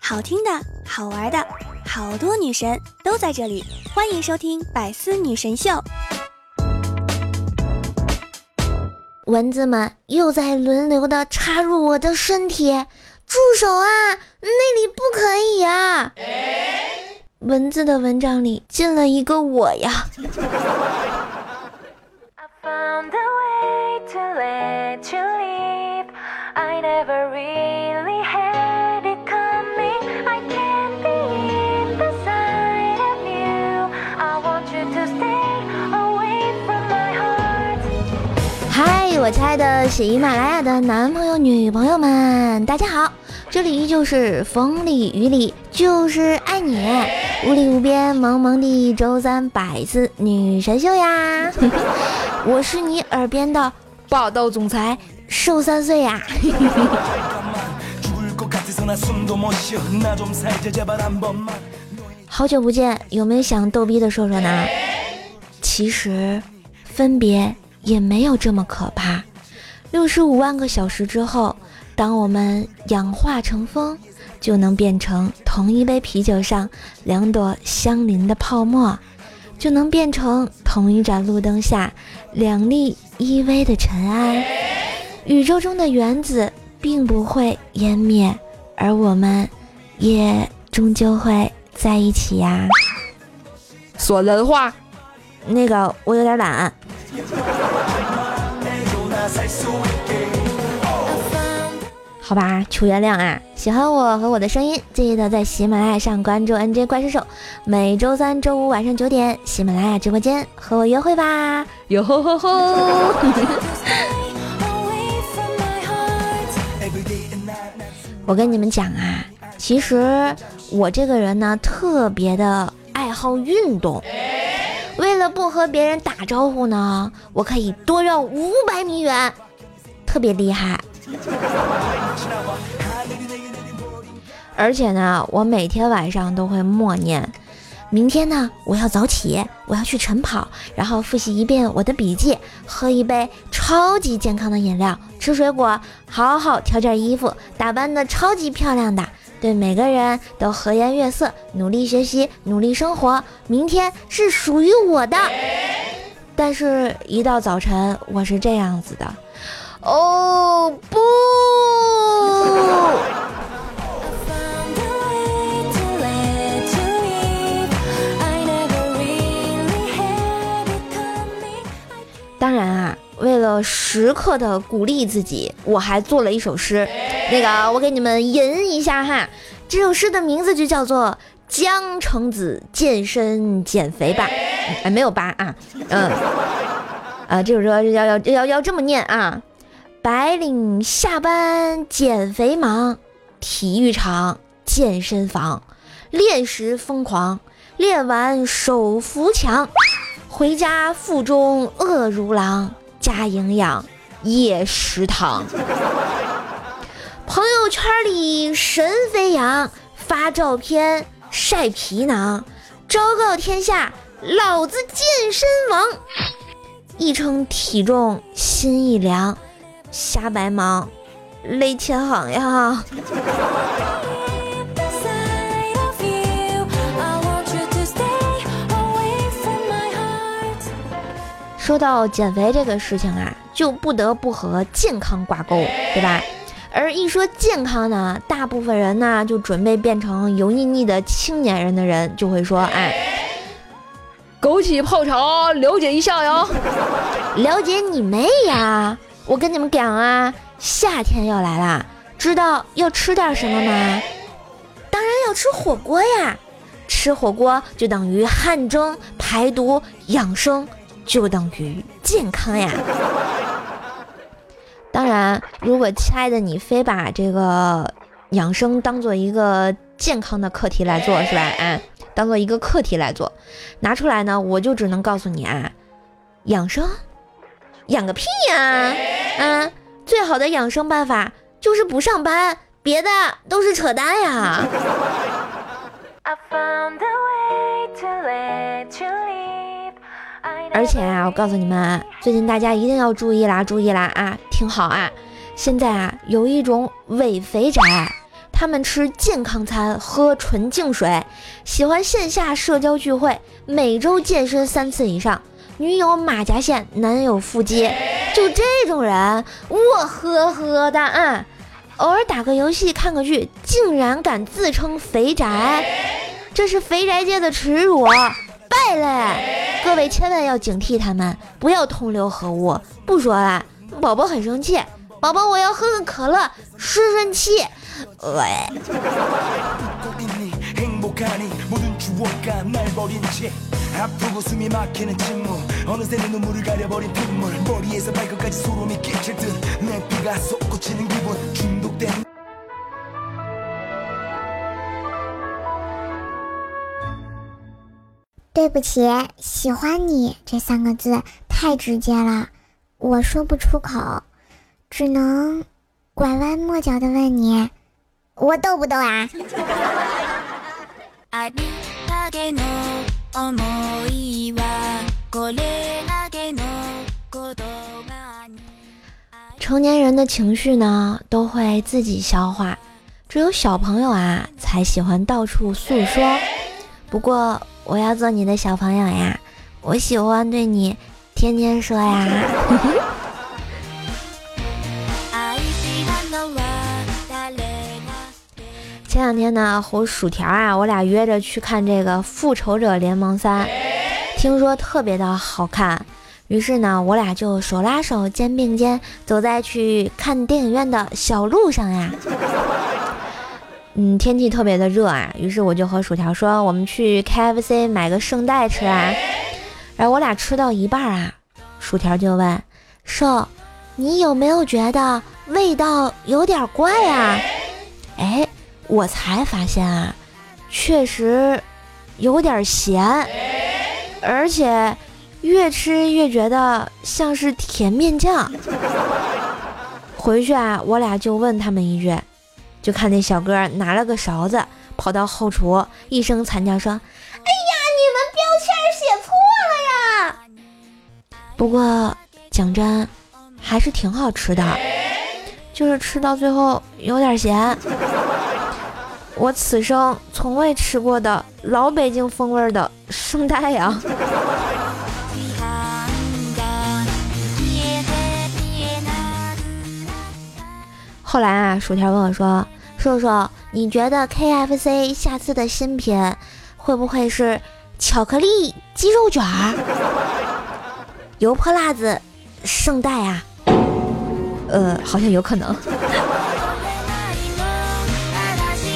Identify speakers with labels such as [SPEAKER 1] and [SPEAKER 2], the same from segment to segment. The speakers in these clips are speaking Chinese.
[SPEAKER 1] 好听的，好玩的，好多女神都在这里，欢迎收听《百思女神秀》。
[SPEAKER 2] 蚊子们又在轮流的插入我的身体，住手啊！那里不可以啊！蚊子的蚊帐里进了一个我呀！
[SPEAKER 3] Never really had it coming. I can't be in the sight of you. I want you to stay away from my heart.
[SPEAKER 2] Hi，我亲爱的喜马拉雅的男朋友、女朋友们，大家好。这里依旧是风里雨里，就是爱你，屋里无边萌萌的周三百思女神秀呀！我是你耳边的霸道总裁瘦三岁呀！好久不见，有没有想逗逼的说说呢？其实，分别。也没有这么可怕。六十五万个小时之后，当我们氧化成风，就能变成同一杯啤酒上两朵相邻的泡沫，就能变成同一盏路灯下两粒依偎的尘埃。宇宙中的原子并不会湮灭，而我们也终究会在一起呀。
[SPEAKER 4] 说人话，
[SPEAKER 2] 那个我有点懒。好吧，求原谅啊！喜欢我和我的声音，记得在喜马拉雅上关注 NJ 怪兽手，每周三、周五晚上九点，喜马拉雅直播间和我约会吧！哟吼吼吼！我跟你们讲啊，其实我这个人呢，特别的爱好运动。为了不和别人打招呼呢，我可以多绕五百米远，特别厉害。而且呢，我每天晚上都会默念：明天呢，我要早起，我要去晨跑，然后复习一遍我的笔记，喝一杯超级健康的饮料，吃水果，好好挑件衣服，打扮的超级漂亮的。对每个人都和颜悦色，努力学习，努力生活。明天是属于我的。但是，一到早晨，我是这样子的。哦不！为了时刻的鼓励自己，我还做了一首诗。那个，我给你们吟一下哈，这首诗的名字就叫做《江城子健身减肥吧》。哎，没有吧啊，嗯，啊，这首歌要要要要这么念啊：白领下班减肥忙，体育场健身房练时疯狂，练完手扶墙，回家腹中饿如狼，加营养夜食堂。朋友圈里神飞扬，发照片晒皮囊，昭告天下，老子健身王！一称体重心一凉，瞎白忙，累千行呀！说到减肥这个事情啊，就不得不和健康挂钩，对吧？而一说健康呢，大部分人呢就准备变成油腻腻的青年人的人就会说：“哎，
[SPEAKER 4] 枸杞泡茶，了解一下呀。”
[SPEAKER 2] 了解你妹呀！我跟你们讲啊，夏天要来了，知道要吃点什么吗？当然要吃火锅呀！吃火锅就等于汗蒸排毒养生，就等于健康呀。当然，如果亲爱的你非把这个养生当做一个健康的课题来做，是吧？啊，当做一个课题来做，拿出来呢，我就只能告诉你啊，养生，养个屁呀！啊，最好的养生办法就是不上班，别的都是扯淡呀。而且啊，我告诉你们啊，最近大家一定要注意啦，注意啦啊，听好啊！现在啊，有一种伪肥宅，他们吃健康餐，喝纯净水，喜欢线下社交聚会，每周健身三次以上，女友马甲线，男友腹肌，就这种人，我呵呵的啊！偶尔打个游戏，看个剧，竟然敢自称肥宅，这是肥宅界的耻辱，败类！各位千万要警惕他们，不要同流合污。不说了，宝宝很生气，宝宝我要喝个可乐顺顺气。喂。
[SPEAKER 5] 对不起，喜欢你这三个字太直接了，我说不出口，只能拐弯抹角的问你，我逗不逗啊？
[SPEAKER 6] ありだけの想いはこれだけの言葉に
[SPEAKER 2] 成年人的情绪呢，都会自己消化，只有小朋友啊，才喜欢到处诉说。不过， 我要做你的小朋友呀，我喜欢对你天天说呀。
[SPEAKER 6] 愛したのは誰が
[SPEAKER 2] 前两天呢，和薯条啊，我俩约着去看这个《复仇者联盟三》，听说特别的好看，于是呢，我俩就手拉手、肩并肩，走在去看电影院的小路上呀。 嗯，天气特别的热啊，于是我就和薯条说，我们去 KFC 买个圣代吃啊。然后我俩吃到一半啊，薯条就问瘦，你有没有觉得味道有点怪啊？哎，我才发现啊，确实有点咸，而且越吃越觉得像是甜面酱。回去啊，我俩就问他们一句，就看那小哥拿了个勺子跑到后厨，一声惨叫说：“哎呀，你们标签写错了呀！”不过讲真，还是挺好吃的，就是吃到最后有点咸。我此生从未吃过的老北京风味的圣代呀！
[SPEAKER 6] 批判が消えて消えなく
[SPEAKER 2] 后来啊，薯条问我说：“ 瘦瘦，你觉得 KFC 下次的新品会不会是巧克力鸡肉卷儿、油泼辣子圣代啊？”呃，好像有可能。
[SPEAKER 6] 私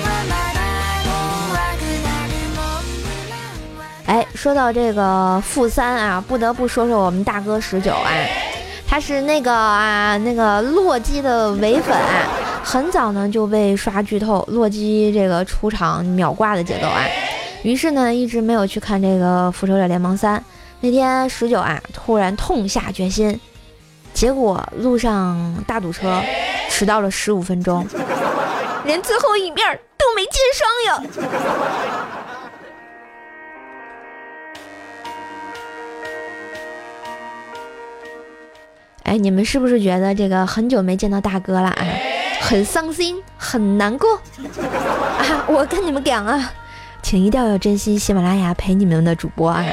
[SPEAKER 6] はまだ怖くなるもんなんは
[SPEAKER 2] 哎，说到这个负三啊，不得不说说我们大哥十九啊，他是那个啊那个洛基的唯粉， 很早呢就被刷剧透洛基这个出场秒挂的节奏啊，于是呢一直没有去看这个复仇者联盟三。那天十九啊突然痛下决心，结果路上大堵车，迟到了十五分钟，连最后一面都没见上呀。哎，你们是不是觉得这个很久没见到大哥了啊？很伤心，很难过啊！我跟你们讲啊，请一定要珍惜喜马拉雅陪你们的主播啊，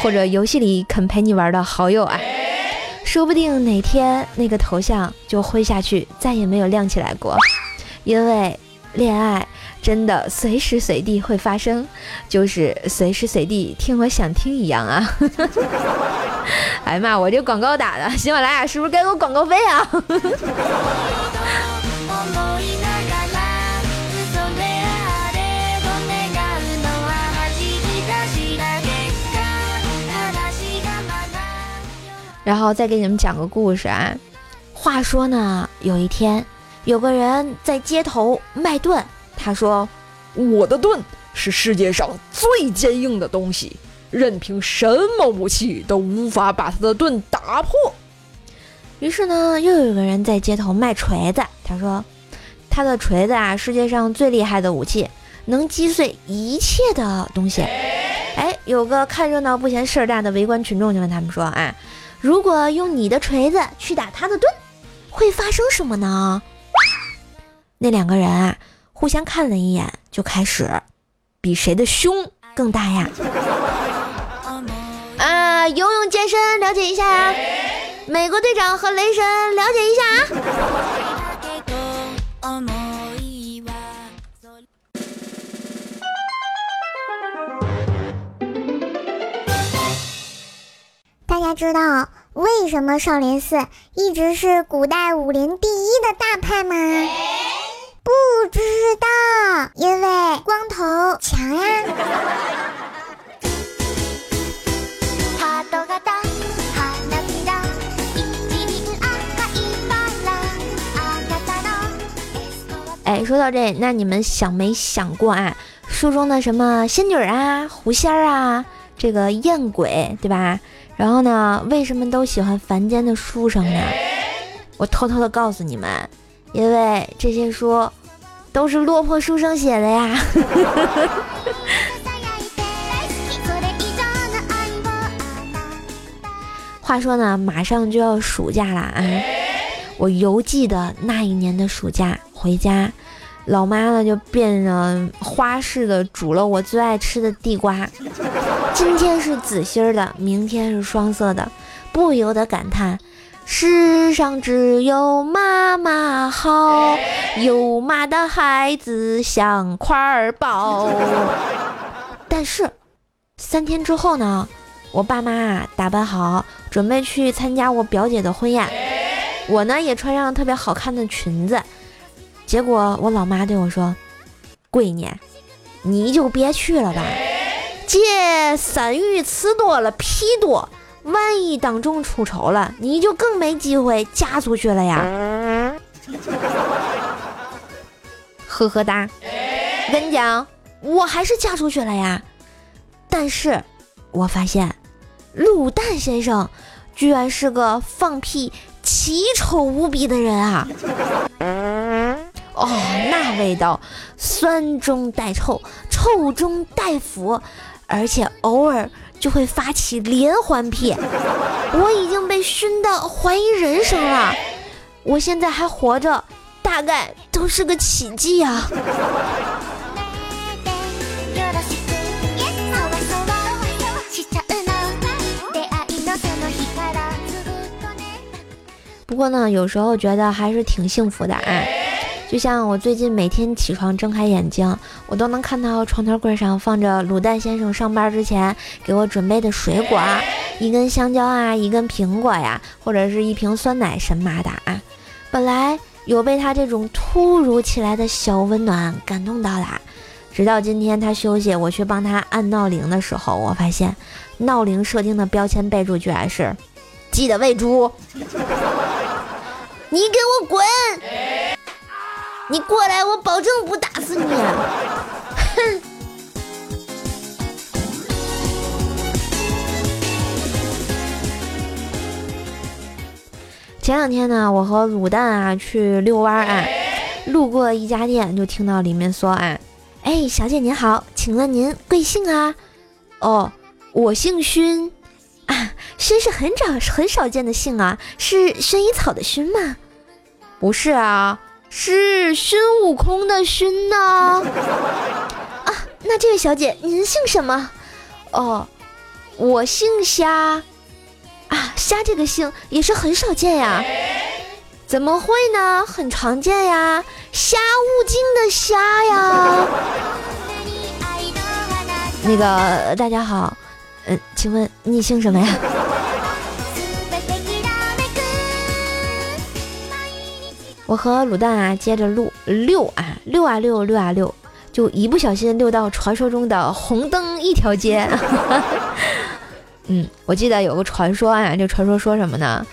[SPEAKER 2] 或者游戏里肯陪你玩的好友啊，说不定哪天那个头像就灰下去，再也没有亮起来过，因为恋爱真的随时随地会发生，就是随时随地听我想听一样啊。哎呀妈，我这广告打的，喜马拉雅是不是该给我广告费啊？然后再给你们讲个故事啊。话说呢，有一天有个人在街头卖盾，他说
[SPEAKER 4] 我的盾是世界上最坚硬的东西，任凭什么武器都无法把他的盾打破。
[SPEAKER 2] 于是呢，又有个人在街头卖锤子，他说他的锤子啊，世界上最厉害的武器，能击碎一切的东西。哎，有个看热闹不嫌事儿大的围观群众就问他们说：“啊，如果用你的锤子去打他的盾，会发生什么呢？那两个人啊，互相看了一眼，就开始比谁的胸更大呀。啊，游泳健身了解一下呀，美国队长和雷神了解一下啊。
[SPEAKER 5] 大家知道为什么少林寺一直是古代武林第一的大派吗？不知道，因为光头强呀。
[SPEAKER 6] ハート型花びら一輪赤いバラあなたのベストは
[SPEAKER 2] 哎，说到这，那你们想没想过啊？书中的什么仙女儿啊、狐仙儿啊，这个艳鬼，对吧？ 然后呢，为什么都喜欢凡间的书生呢？我偷偷的告訴你们，因为这些书都是落魄书生写的呀。
[SPEAKER 6] 輝いて大好きそれ以上の愛をあな
[SPEAKER 2] 话说呢，马上就要暑假了啊！我犹记得那一年的暑假回家，老妈呢就变着花式的煮了我最爱吃的地瓜， 今天是紫心儿的，明天是双色的，不由得感叹：世上只有妈妈好，有妈的孩子像块宝。但是三天之后呢？我爸妈打扮好，准备去参加我表姐的婚宴。我呢也穿上特别好看的裙子。结果我老妈对我说：“闺女，你就别去了吧，这三玉吃多了皮多，万一当众出丑了，你就更没机会嫁出去了呀。”呵呵哒，我跟你讲，我还是嫁出去了呀。但是我发现。卤蛋先生居然是个放屁奇丑无比的人啊！哦，那味道酸中带臭，臭中带腐，而且偶尔就会发起连环屁。我已经被熏得怀疑人生了，我现在还活着，大概都是个奇迹啊！
[SPEAKER 6] よろしくそわそわしちゃうの出会いのその日からずっとね
[SPEAKER 2] 不过呢，有时候觉得还是挺幸福的啊。 就像我最近每天起床睁开眼睛，我都能看到床头柜上放着卤蛋先生上班之前给我准备的水果，一根香蕉啊，一根苹果呀，或者是一瓶酸奶神马的啊。本来有被他这种突如其来的小温暖感动到啦，直到今天他休息，我去帮他按闹铃的时候，我发现闹铃设定的标签备注居然是“记得喂猪”。你给我滚！你过来，我保证不打死你！哼！前两天呢，我和卤蛋啊去遛弯啊，路过一家店，就听到里面说啊：“哎，小姐您好，请问您贵姓啊？”“哦，我姓熏。”啊，勋是很少很少见的姓啊，是薰衣草的薰吗？不是啊，是孙悟空的孙呢。啊，那这位小姐您姓什么？哦，我姓虾。啊，虾这个姓也是很少见呀。怎么会呢？很常见呀，虾悟净的虾呀。那个大家好，嗯，请问你姓什么呀？我和卤蛋啊，接着录溜啊溜啊溜溜啊溜，就一不小心溜到传说中的红灯一条街。嗯，我记得有个传说啊，这传说说什么呢？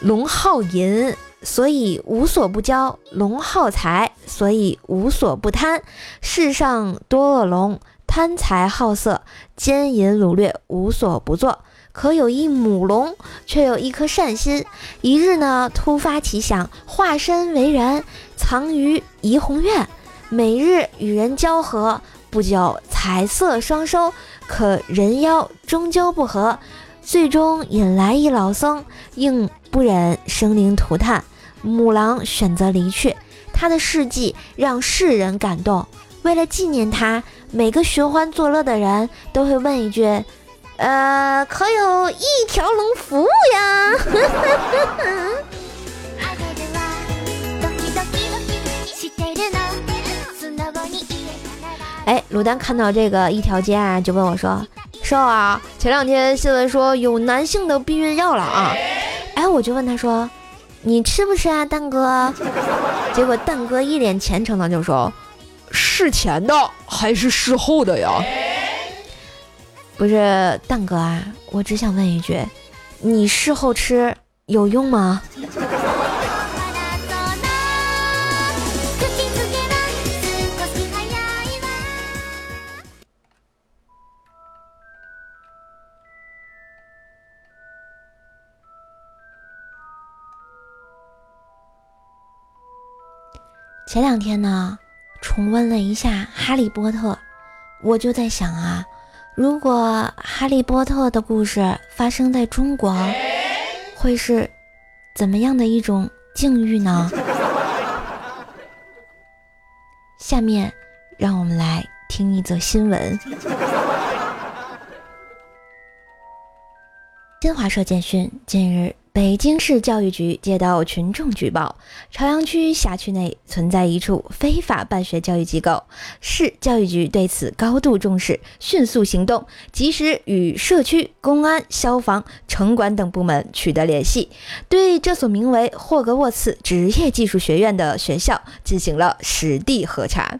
[SPEAKER 2] 龙好淫，所以无所不交；龙好财，所以无所不贪。世上多恶龙，贪财好色，奸淫掳掠，无所不作。可有一母龙，却有一颗善心。一日呢，突发奇想，化身为人，藏于怡红院，每日与人交合，不久财色双收。可人妖终究不和，最终引来一老僧，应不忍生灵涂炭，母狼选择离去，他的事迹让世人感动。为了纪念他，每个寻欢作乐的人都会问一句：“呃，可有一条龙服务呀？”
[SPEAKER 6] あれではドキドキしてるの素直に言えたなら
[SPEAKER 2] 哎，卤蛋看到这个一条街啊，就问我说：“少啊，前两天新闻说有男性的避孕药了啊。”哎，我就问他说：“你吃不吃啊，蛋哥？”结果蛋哥一脸虔诚的就说
[SPEAKER 4] 事前的还是事后的呀？：“
[SPEAKER 2] 不是蛋哥啊，我只想问一句，你事后吃有用吗？”
[SPEAKER 6] からその口づけは少し早いわ
[SPEAKER 2] 前两天呢，重温了一下《哈利波特》，我就在想啊， 如果哈利波特的故事发生在中国，会是怎么样的一种境遇呢？下面，让我们来听一则新闻。新华社简讯：近日，北京市教育局接到群众举报，朝阳区辖区内存在一处非法办学教育机构。市教育局对此高度重视，迅速行动，及时与社区、公安、消防、城管等部门取得联系，对这所名为霍格沃茨职业技术学院的学校进行了实地核查。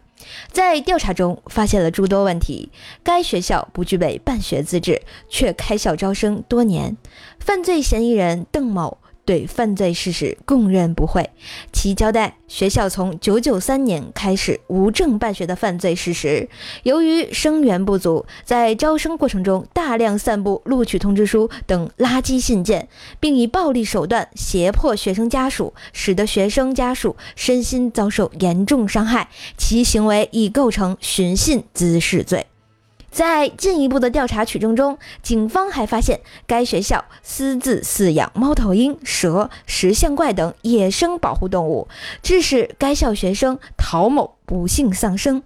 [SPEAKER 2] 在调查中发现了诸多问题，该学校不具备办学资质，却开校招生多年。犯罪嫌疑人邓某对犯罪事实供认不讳，其交代学校从993年开始无证办学的犯罪事实。由于生源不足，在招生过程中大量散布录取通知书等垃圾信件，并以暴力手段胁迫学生家属，使得学生家属身心遭受严重伤害，其行为已构成寻衅滋事罪。在进一步的调查取证中，警方还发现该学校私自饲养猫头鹰、蛇、石像怪等野生保护动物，致使该校学生陶某不幸丧生，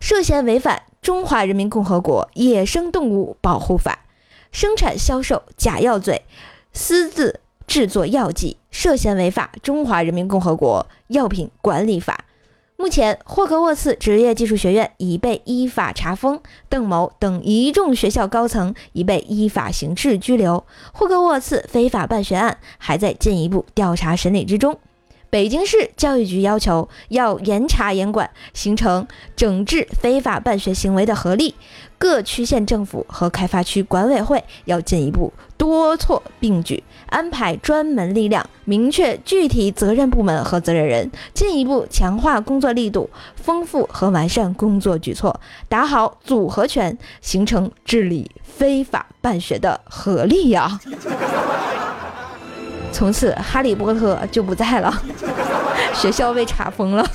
[SPEAKER 2] 涉嫌违反《中华人民共和国野生动物保护法》，生产销售假药罪，私自制作药剂，涉嫌违法《中华人民共和国药品管理法》。目前，霍格沃茨职业技术学院已被依法查封，邓某等一众学校高层已被依法刑事拘留。霍格沃茨非法办学案还在进一步调查审理之中。北京市教育局要求要严查严管，形成整治非法办学行为的合力。各区县政府和开发区管委会要进一步多措并举，安排专门力量，明确具体责任部门和责任人，进一步强化工作力度，丰富和完善工作举措，打好组合拳，形成治理非法办学的合力呀！从此，哈利波特就不在了，学校被查封了。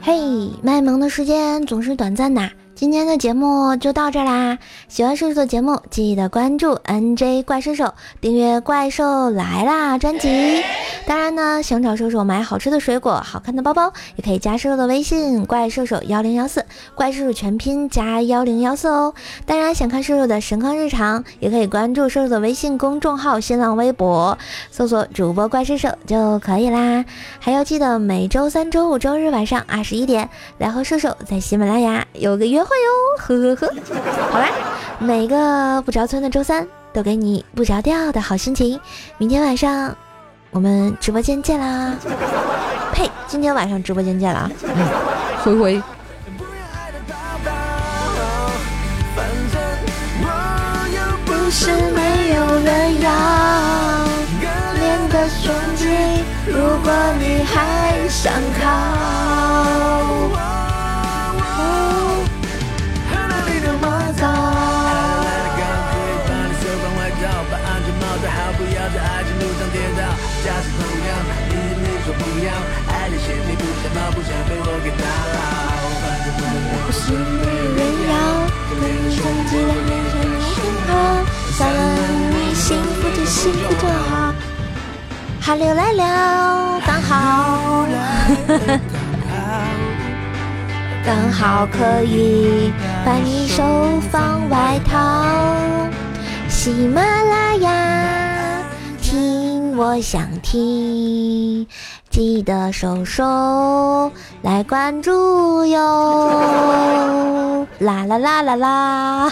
[SPEAKER 2] 嘿，卖萌的时间总是短暂的，今天的节目就到这啦。喜欢叔叔的节目，记得关注 NJ 怪兽手，订阅《怪兽来啦》专辑。当然呢，想找叔叔买好吃的水果、好看的包包，也可以加叔叔的微信“怪兽兽幺零幺四”，怪叔叔全拼加幺零幺四哦。当然，想看叔叔的神坑日常，也可以关注叔叔的微信公众号、新浪微博，搜索主播怪兽兽就可以啦。还要记得每周三、周五、周日晚上二十一点来和兽兽在喜马拉雅有个约会哟，呵呵呵。好啦，每个不着村的周三都给你不着调的好心情。明天晚上我们直播间见啦！呸，今天晚上直播间见啦！
[SPEAKER 4] 回回。
[SPEAKER 7] 不要爱的抱抱，反正我又不是
[SPEAKER 2] 没有人要的胸肌，如果你还想靠。
[SPEAKER 7] 不
[SPEAKER 2] 是没人要，跟你从几两年前你很好，算了，你幸福就幸福就好。寒流来了，刚好，刚好可以把你手放外套。喜马拉雅，我想听，记得手手来关注哟！啦啦啦啦啦。